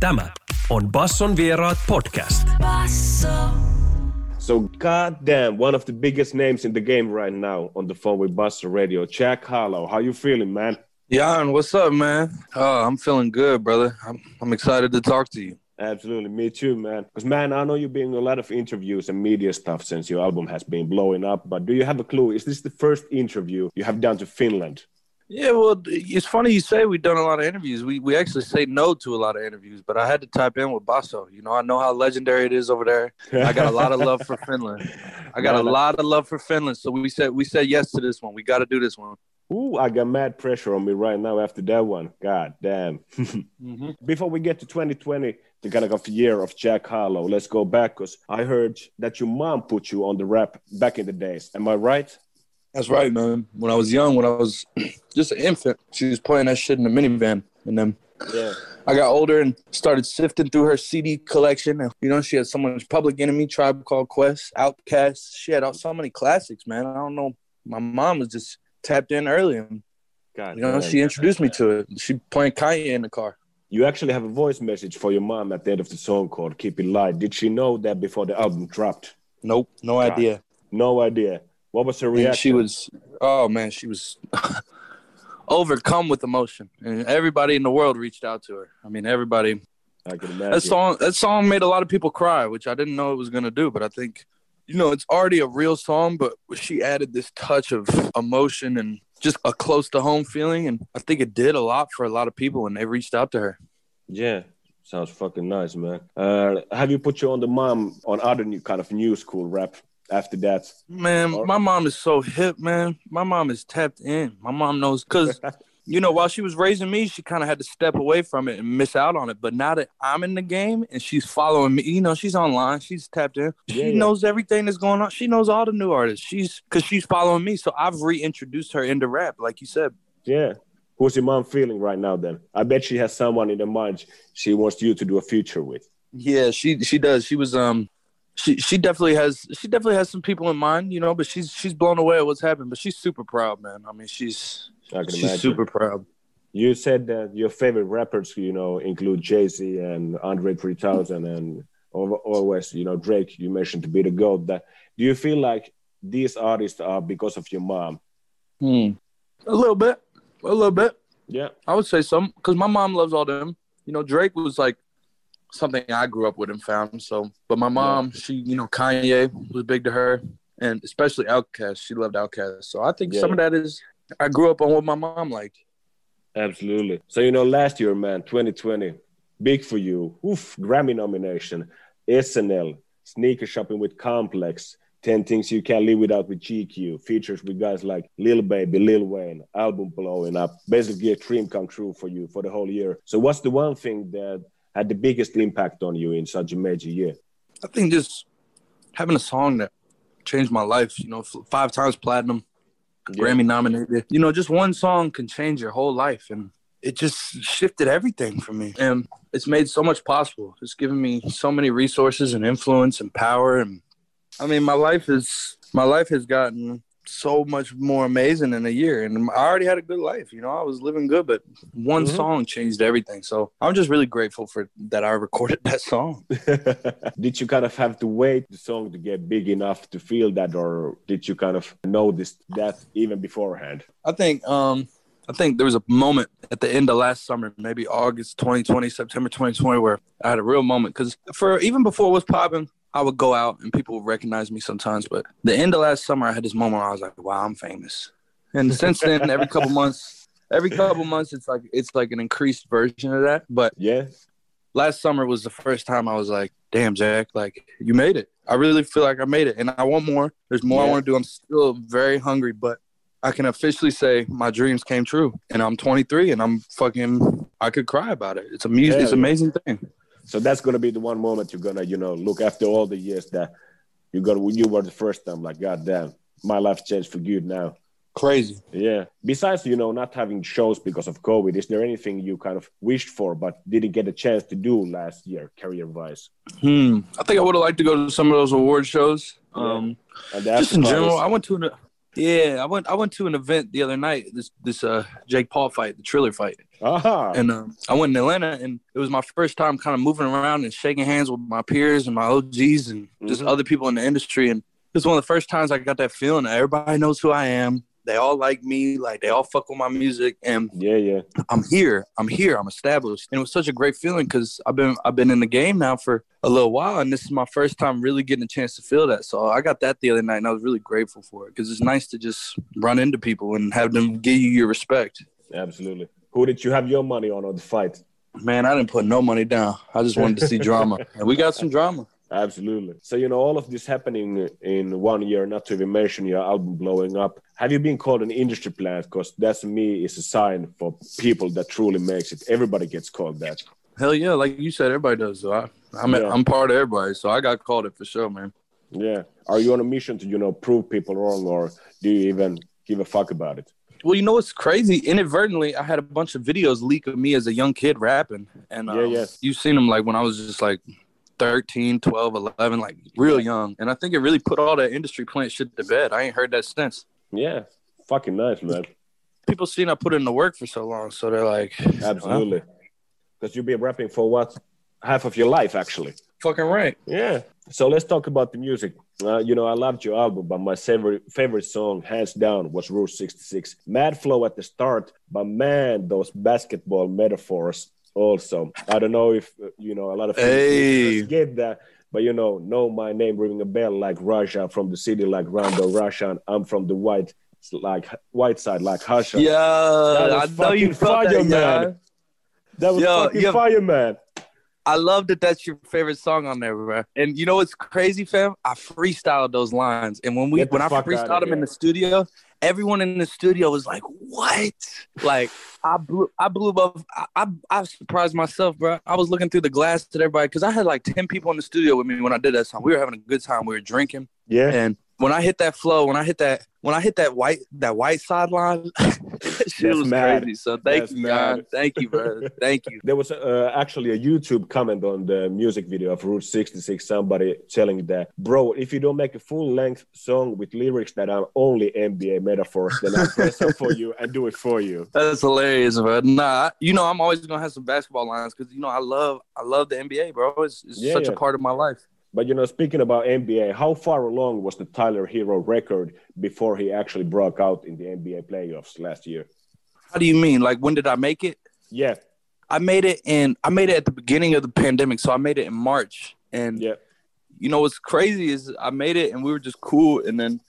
Tämä on Basson vieraat podcast. So, goddamn, one of the biggest names in the game right now on the phone with Basso Radio, Jack Harlow. How you feeling, man? Jan, what's up, man? Oh, I'm feeling good, brother. I'm, I'm excited to talk to you. Absolutely, me too, man. Because, man, I know you've been in a lot of interviews and media stuff since your album has been blowing up. But do you have a clue? Is this the first interview you have done to Finland? Yeah, well, it's funny you say we've done a lot of interviews. We we actually say no to a lot of interviews, but I had to type in with Basso. You know, I know how legendary it is over there. I got a lot of love for Finland. I got a lot of love for Finland, so we said we said yes to this one. We got to do this one. Ooh, I got mad pressure on me right now after that one. God damn. mm-hmm. Before we get to 2020, the kind of year of Jack Harlow, let's go back because I heard that your mom put you on the rap back in the days. Am I right? That's right, man. When I was young, when I was just an infant, she was playing that shit in the minivan. And then yeah. I got older and started sifting through her CD collection. And, you know, she had so much Public Enemy, Tribe Called Quest, Outkast. She had so many classics, man. I don't know. My mom was just tapped in early. And, God, you know, man. she introduced me to it. She playing Kanye in the car. You actually have a voice message for your mom at the end of the song called Keep It Light. Did she know that before the album dropped? Nope, no God. idea. No idea. What was her reaction? And she was, oh man, she was overcome with emotion, and everybody in the world reached out to her. I mean, everybody. I can imagine. That song, that song made a lot of people cry, which I didn't know it was gonna do. But I think, you know, it's already a real song, but she added this touch of emotion and just a close to home feeling, and I think it did a lot for a lot of people, and they reached out to her. Yeah, sounds fucking nice, man. Uh, have you put you on the mom on other new kind of new school rap after that? Man, or- my mom is so hip, man. My mom is tapped in. My mom knows because. you know, while she was raising me, she kind of had to step away from it and miss out on it. But now that I'm in the game and she's following me, you know, she's online, she's tapped in. She yeah, yeah. knows everything that's going on. She knows all the new artists. She's because she's following me. So I've reintroduced her into rap, like you said. Yeah. Who's your mom feeling right now? Then I bet she has someone in the mind she wants you to do a feature with. Yeah, she she does. She was um she she definitely has she definitely has some people in mind, you know, but she's she's blown away at what's happened. But she's super proud, man. I mean, she's she's imagine. super proud. You said that your favorite rappers, you know, include Jay Z and Andre 3000 and always, you know, Drake. You mentioned to be the goat. That do you feel like these artists are because of your mom? Hmm. A little bit, a little bit. Yeah, I would say some because my mom loves all them. You know, Drake was like something I grew up with and found. So, but my mom, she, you know, Kanye was big to her, and especially Outkast. She loved Outkast. So I think yeah. some of that is I grew up on what my mom liked. Absolutely. So you know, last year, man, 2020, big for you. Oof, Grammy nomination, SNL, sneaker shopping with Complex. 10 Things You Can't Live Without with GQ, features with guys like Lil Baby, Lil Wayne, album blowing up, basically a dream come true for you for the whole year. So, what's the one thing that had the biggest impact on you in such a major year? I think just having a song that changed my life. You know, five times platinum, yeah. Grammy nominated. You know, just one song can change your whole life, and it just shifted everything for me. And it's made so much possible. It's given me so many resources and influence and power. And I mean, my life is my life has gotten so much more amazing in a year. And I already had a good life. You know, I was living good, but one mm-hmm. song changed everything. So I'm just really grateful for that I recorded that song. did you kind of have to wait the song to get big enough to feel that, or did you kind of notice that even beforehand? I think um I think there was a moment at the end of last summer, maybe August 2020, September 2020, where I had a real moment. Because for even before it was popping, I would go out and people would recognize me sometimes. But the end of last summer, I had this moment where I was like, "Wow, I'm famous." And since then, every couple months, every couple months, it's like it's like an increased version of that. But yeah, last summer was the first time I was like, "Damn, Jack, like you made it." I really feel like I made it, and I want more. There's more yeah. I want to do. I'm still very hungry, but I can officially say my dreams came true, and I'm 23, and I'm fucking. I could cry about it. It's a music. Yeah, it's amazing thing. So that's gonna be the one moment you're gonna, you know, look after all the years that you got when you were the first time, like, God damn, my life changed for good now. Crazy. Yeah. Besides, you know, not having shows because of COVID, is there anything you kind of wished for but didn't get a chance to do last year, career wise? Hmm. I think I would have liked to go to some of those award shows. Yeah. Um, just in general, I went to an Yeah, I went. I went to an event the other night. This this uh Jake Paul fight, the Triller fight, Aha. and um, I went in Atlanta, and it was my first time kind of moving around and shaking hands with my peers and my OGs and just Mhm. other people in the industry. And it was one of the first times I got that feeling that everybody knows who I am. They all like me, like they all fuck with my music, and yeah, yeah. I'm here. I'm here. I'm established. And it was such a great feeling because I've been I've been in the game now for a little while, and this is my first time really getting a chance to feel that. So I got that the other night, and I was really grateful for it because it's nice to just run into people and have them give you your respect. Absolutely. Who did you have your money on on the fight? Man, I didn't put no money down. I just wanted to see drama, and we got some drama. Absolutely. So, you know, all of this happening in one year, not to even mention your album blowing up. Have you been called an industry plant? Because that to me is a sign for people that truly makes it. Everybody gets called that. Hell yeah, like you said, everybody does. So I, I'm Yeah. I'm part of everybody. So I got called it for sure, man. Yeah. Are you on a mission to, you know, prove people wrong or do you even give a fuck about it? Well, you know what's crazy? Inadvertently, I had a bunch of videos leak of me as a young kid rapping. And um, Yeah, yeah. you've seen them like when I was just like 13, 12, 11, like real young. And I think it really put all that industry plant shit to bed. I ain't heard that since. Yeah. Fucking nice, man. People seen I put in the work for so long. So they're like, Absolutely. Because you've been rapping for what? Half of your life, actually. fucking right. Yeah. So let's talk about the music. Uh, you know, I loved your album, but my favorite favorite song, hands down, was Route 66. Mad flow at the start, but man, those basketball metaphors also. I don't know if, uh, you know, a lot of people Hey. get that, but, you know, know my name ringing a bell like Russia from the city like Rondo Russian. I'm from the white, like white side like Hasha. Yeah, I know you felt fire, that, man. yeah. That was Yo, fucking yo. fire, man. I love that that's your favorite song on there, bro. And you know what's crazy, fam? I freestyled those lines, and when we when I freestyled them in the studio, everyone in the studio was like, "What?" Like I blew, I blew above. I, I, I surprised myself, bro. I was looking through the glass at everybody because I had like ten people in the studio with me when I did that song. We were having a good time. We were drinking, Yeah. and when I hit that flow, when I hit that, when I hit that white, that white sideline, shit was mad. crazy. So thank That's you. Jan. Thank you, bro. Thank you. There was uh, actually a YouTube comment on the music video of Route 66. Somebody telling that, bro, if you don't make a full length song with lyrics that are only NBA metaphors, then I'll press up for you and do it for you. That's hilarious, bro. Nah, you know I'm always gonna have some basketball lines because you know I love I love the NBA, bro. It's, it's Yeah, such yeah. a part of my life. But you know, speaking about NBA, how far along was the Tyler Herro record before he actually broke out in the NBA playoffs last year? How do you mean? Like when did I make it? Yeah, I made it in I made it at the beginning of the pandemic, so I made it in March. And yeah, you know what's crazy is I made it and we were just cool, and then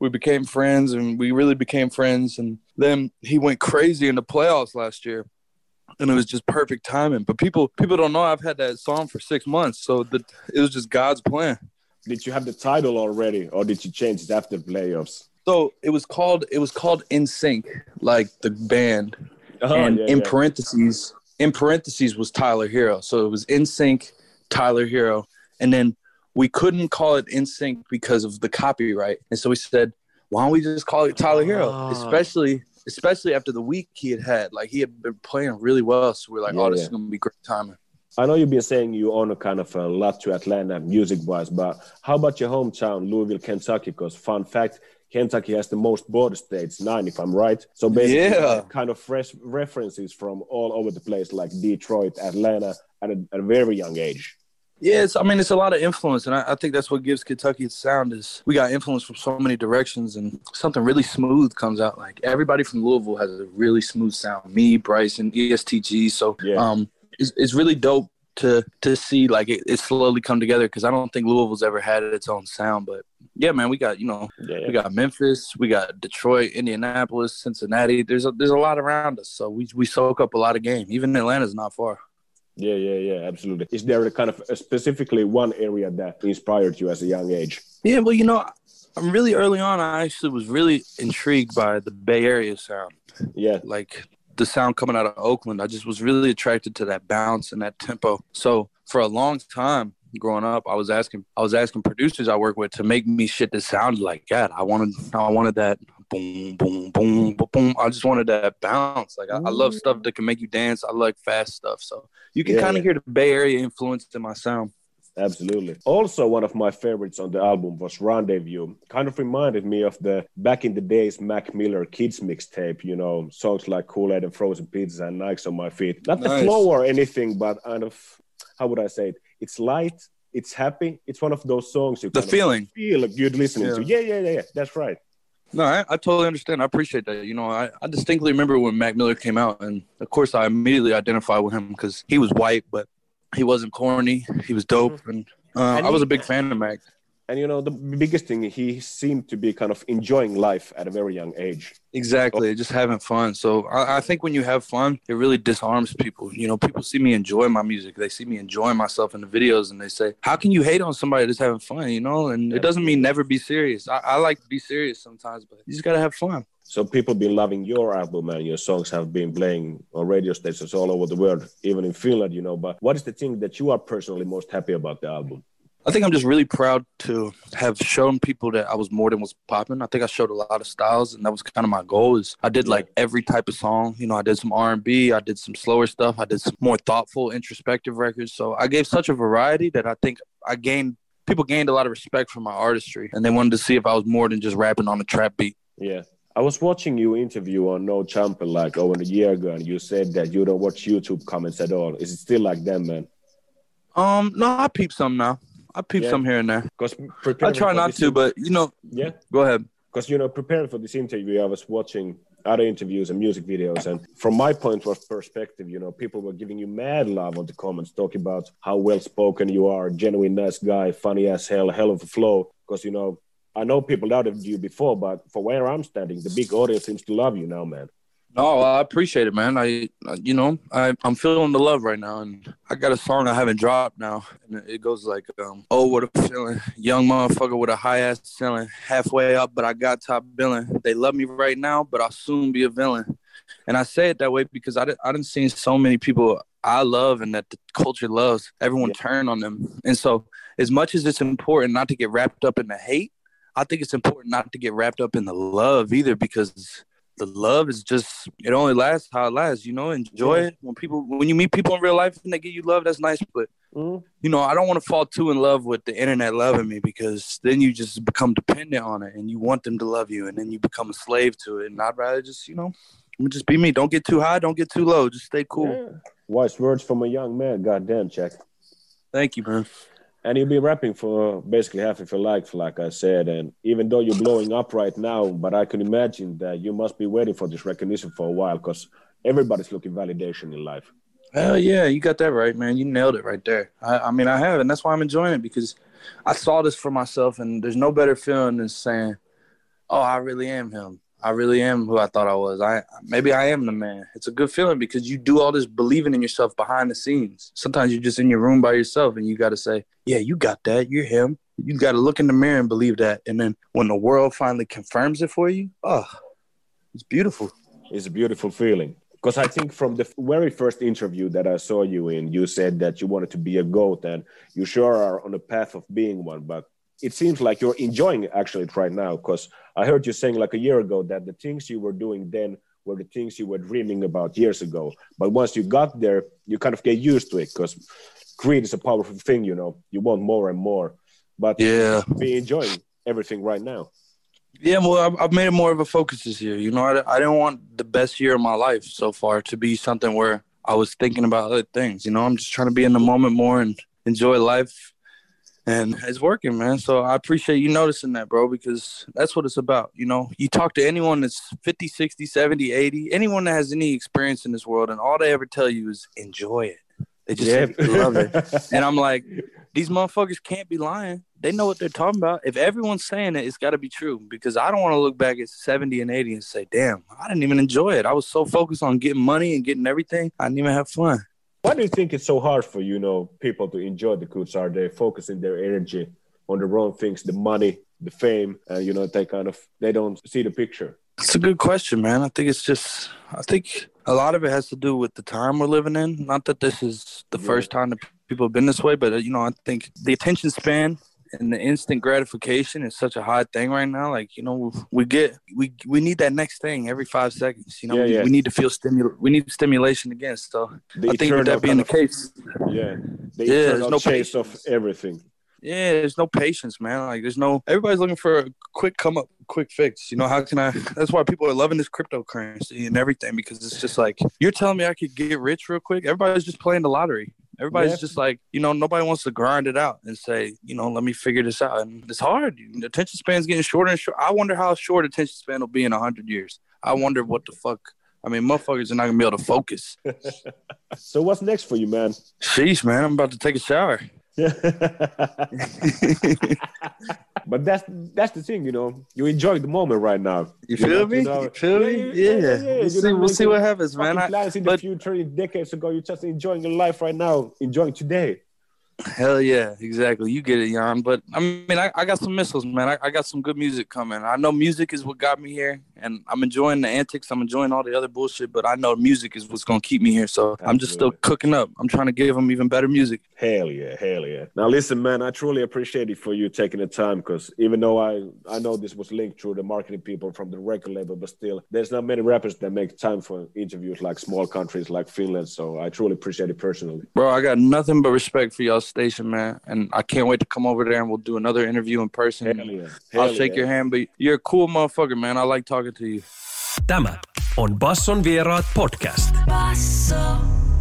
we became friends, and we really became friends. And then he went crazy in the playoffs last year, and it was just perfect timing. But people people don't know I've had that song for six months, so the, it was just God's plan. Did you have the title already, or did you change it after the playoffs? So it was called it was called In Sync, like the band, Oh, and yeah, in yeah. parentheses, in parentheses was Tyler Herro. So it was In Sync, Tyler Herro, and then we couldn't call it In Sync because of the copyright, and so we said, why don't we just call it Tyler Herro? Ah. Especially especially after the week he had had, like he had been playing really well. So we're like, Yeah, oh, this yeah. is gonna be great timing. I know you've been saying you own a kind of a lot to Atlanta music wise, but how about your hometown, Louisville, Kentucky? Because fun fact, Kentucky has the most border states, nine, if I'm right. So basically, Yeah. kind of fresh references from all over the place, like Detroit, Atlanta, at a, at a very young age. Yeah, it's, I mean, it's a lot of influence, and I, I think that's what gives Kentucky its sound. Is we got influence from so many directions, and something really smooth comes out. Like everybody from Louisville has a really smooth sound. Me, Bryson, ESTG. So, Yeah. um, it's, it's really dope to to see like it, it slowly come together because I don't think Louisville's ever had its own sound. But yeah, man, we got you know Yeah, yeah. we got Memphis, we got Detroit, Indianapolis, Cincinnati. There's a there's a lot around us, so we we soak up a lot of game. Even Atlanta's not far. Yeah, yeah, yeah, absolutely. Is there a kind of uh, specifically one area that inspired you as a young age? Yeah, well, you know, I'm really early on. I actually was really intrigued by the Bay Area sound, Yeah, like the sound coming out of Oakland. I just was really attracted to that bounce and that tempo. So for a long time growing up, I was asking, I was asking producers I work with to make me shit that sounded like that. I wanted, I wanted that boom, boom, boom, boom, boom. I just wanted that bounce. Like I, I love stuff that can make you dance. I like fast stuff. So you can Yeah, kind of hear the Bay Area influence in my sound. Absolutely. Also, one of my favorites on the album was Rendezvous. Kind of reminded me of the back in the days Mac Miller kids mixtape, you know, songs like Kool Aid and Frozen Pizza and Nikes on My Feet. Not nice. the flow or anything, but kind of, how would I say it? It's light, it's happy. It's one of those songs you the feeling feel good listening yeah. to. Yeah, yeah, yeah. Yeah. That's right. No, I, I, totally understand. I appreciate that. You know, I, I distinctly remember when Mac Miller came out, and of course, I immediately identified with him because he was white, but he wasn't corny. He was dope, mm-hmm. and, uh, and I was a big fan of Mac. And you know, the biggest thing, he seemed to be kind of enjoying life at a very young age. Exactly, oh. just having fun. So I, I, think when you have fun, it really disarms people. You know, people see me enjoy my music. They see me enjoying myself in the videos, and they say, "How can you hate on somebody that's having fun?" You know, and it doesn't mean never be serious. I, I like to be serious sometimes, but you just gotta have fun. So people been loving your album and your songs have been playing on radio stations all over the world, even in Finland, you know. But what is the thing that you are personally most happy about the album? I think I'm just really proud to have shown people that I was more than was popping. I think I showed a lot of styles, and that was kind of my goal. Is I did like every type of song. You know, I did some R&B, I did some slower stuff, I did some more thoughtful, introspective records. So I gave such a variety that I think I gained people gained a lot of respect for my artistry, and they wanted to see if I was more than just rapping on a trap beat. Yeah. I was watching you interview on No Jumper like over a year ago, and you said that you don't watch YouTube comments at all. Is it still like them, man? Um, no, I peep some now. I peep yeah. some here and there. Because I try not to, but you know. Yeah. Go ahead. Because you know, preparing for this interview, I was watching other interviews and music videos, and from my point of perspective, you know, people were giving you mad love on the comments, talking about how well spoken you are, genuine nice guy, funny as hell, hell of a flow. Because you know, I know people doubted you before, but for where I'm standing, the big audience seems to love you now, man. No, I appreciate it, man. I, you know, I, I'm feeling the love right now, and I got a song I haven't dropped now, and it goes like, um, "Oh, what a feeling, young motherfucker with a high ass ceiling, halfway up, but I got top billing. They love me right now, but I'll soon be a villain." And I say it that way because I, I didn't see so many people I love and that the culture loves. Everyone yeah. turn on them, and so as much as it's important not to get wrapped up in the hate, I think it's important not to get wrapped up in the love either because the love is just it only lasts how it lasts. You know, enjoy yeah. it when people when you meet people in real life and they give you love. That's nice, but mm. you know, I don't want to fall too in love with the internet loving me because then you just become dependent on it and you want them to love you and then you become a slave to it. And I'd rather just you know, just be me. Don't get too high. Don't get too low. Just stay cool. Yeah. Wise words from a young man. Goddamn, check. Thank you, man and you'll be rapping for basically half of your life, like I said. And even though you're blowing up right now, but I can imagine that you must be waiting for this recognition for a while because everybody's looking validation in life. Hell yeah, you got that right, man. You nailed it right there. I, I mean, I have, and that's why I'm enjoying it because I saw this for myself, and there's no better feeling than saying, "Oh, I really am him." I really am who I thought I was. I maybe I am the man. It's a good feeling because you do all this believing in yourself behind the scenes. Sometimes you're just in your room by yourself and you got to say, "Yeah, you got that. You're him." You got to look in the mirror and believe that. And then when the world finally confirms it for you, oh, it's beautiful. It's a beautiful feeling. Because I think from the very first interview that I saw you in, you said that you wanted to be a goat, and you sure are on the path of being one. But it seems like you're enjoying it actually right now because I heard you saying like a year ago that the things you were doing then were the things you were dreaming about years ago. But once you got there, you kind of get used to it because greed is a powerful thing, you know. You want more and more. But yeah, be enjoying everything right now. Yeah, well, I've made it more of a focus this year. You know, I, I didn't want the best year of my life so far to be something where I was thinking about other things. You know, I'm just trying to be in the moment more and enjoy life and it's working, man. So I appreciate you noticing that, bro, because that's what it's about. You know, you talk to anyone that's 50, 60, 70, 80, anyone that has any experience in this world, and all they ever tell you is enjoy it. They just yeah. love it. And I'm like, these motherfuckers can't be lying. They know what they're talking about. If everyone's saying it, it's got to be true because I don't want to look back at 70 and 80 and say, damn, I didn't even enjoy it. I was so focused on getting money and getting everything, I didn't even have fun. Why do you think it's so hard for you know people to enjoy the Coots? Are they focusing their energy on the wrong things, the money, the fame, and you know they kind of they don't see the picture? It's a good question, man. I think it's just I think a lot of it has to do with the time we're living in. Not that this is the yeah. first time that people have been this way, but uh, you know I think the attention span and the instant gratification is such a hot thing right now. Like you know, we get we we need that next thing every five seconds. You know, yeah, we, yeah. we, need to feel stimul we need stimulation again. So the I think with that being the case, yeah, the Yeah, there's no chase of everything. Yeah, there's no patience, man. Like there's no everybody's looking for a quick come up, quick fix. You know, how can I that's why people are loving this cryptocurrency and everything because it's just like you're telling me I could get rich real quick. Everybody's just playing the lottery. Everybody's Yeah. just like, you know, nobody wants to grind it out and say, you know, let me figure this out. And it's hard. The attention span's getting shorter and shorter. I wonder how short attention span will be in hundred years. I wonder what the fuck. I mean, motherfuckers are not gonna be able to focus. So what's next for you, man? Sheesh, man, I'm about to take a shower. but that's that's the thing, you know. You enjoy the moment right now. You feel me? you know. You feel me? Yeah, Yeah. yeah, yeah, yeah. We'll see. We'll see what happens, man. Fucking I, plans in the but- future, decades ago. You're just enjoying your life right now, enjoying today. Hell yeah, exactly. You get it, Jan. But I mean, I, I got some missiles, man. I, I got some good music coming. I know music is what got me here, and I'm enjoying the antics. I'm enjoying all the other bullshit, but I know music is what's gonna keep me here. So I'm just still cooking up. I'm trying to give them even better music. Hell yeah, hell yeah. Now listen, man, I truly appreciate it for you taking the time because even though I I know this was linked through the marketing people from the record label, but still, there's not many rappers that make time for interviews like small countries like Finland. So I truly appreciate it personally. Bro, I got nothing but respect for y'all station, man. And I can't wait to come over there and we'll do another interview in person. Hell yeah. I'll Hell shake yeah. your hand, but you're a cool motherfucker, man. I like talking to you. Tämä on Basson vieraat podcast. Basso.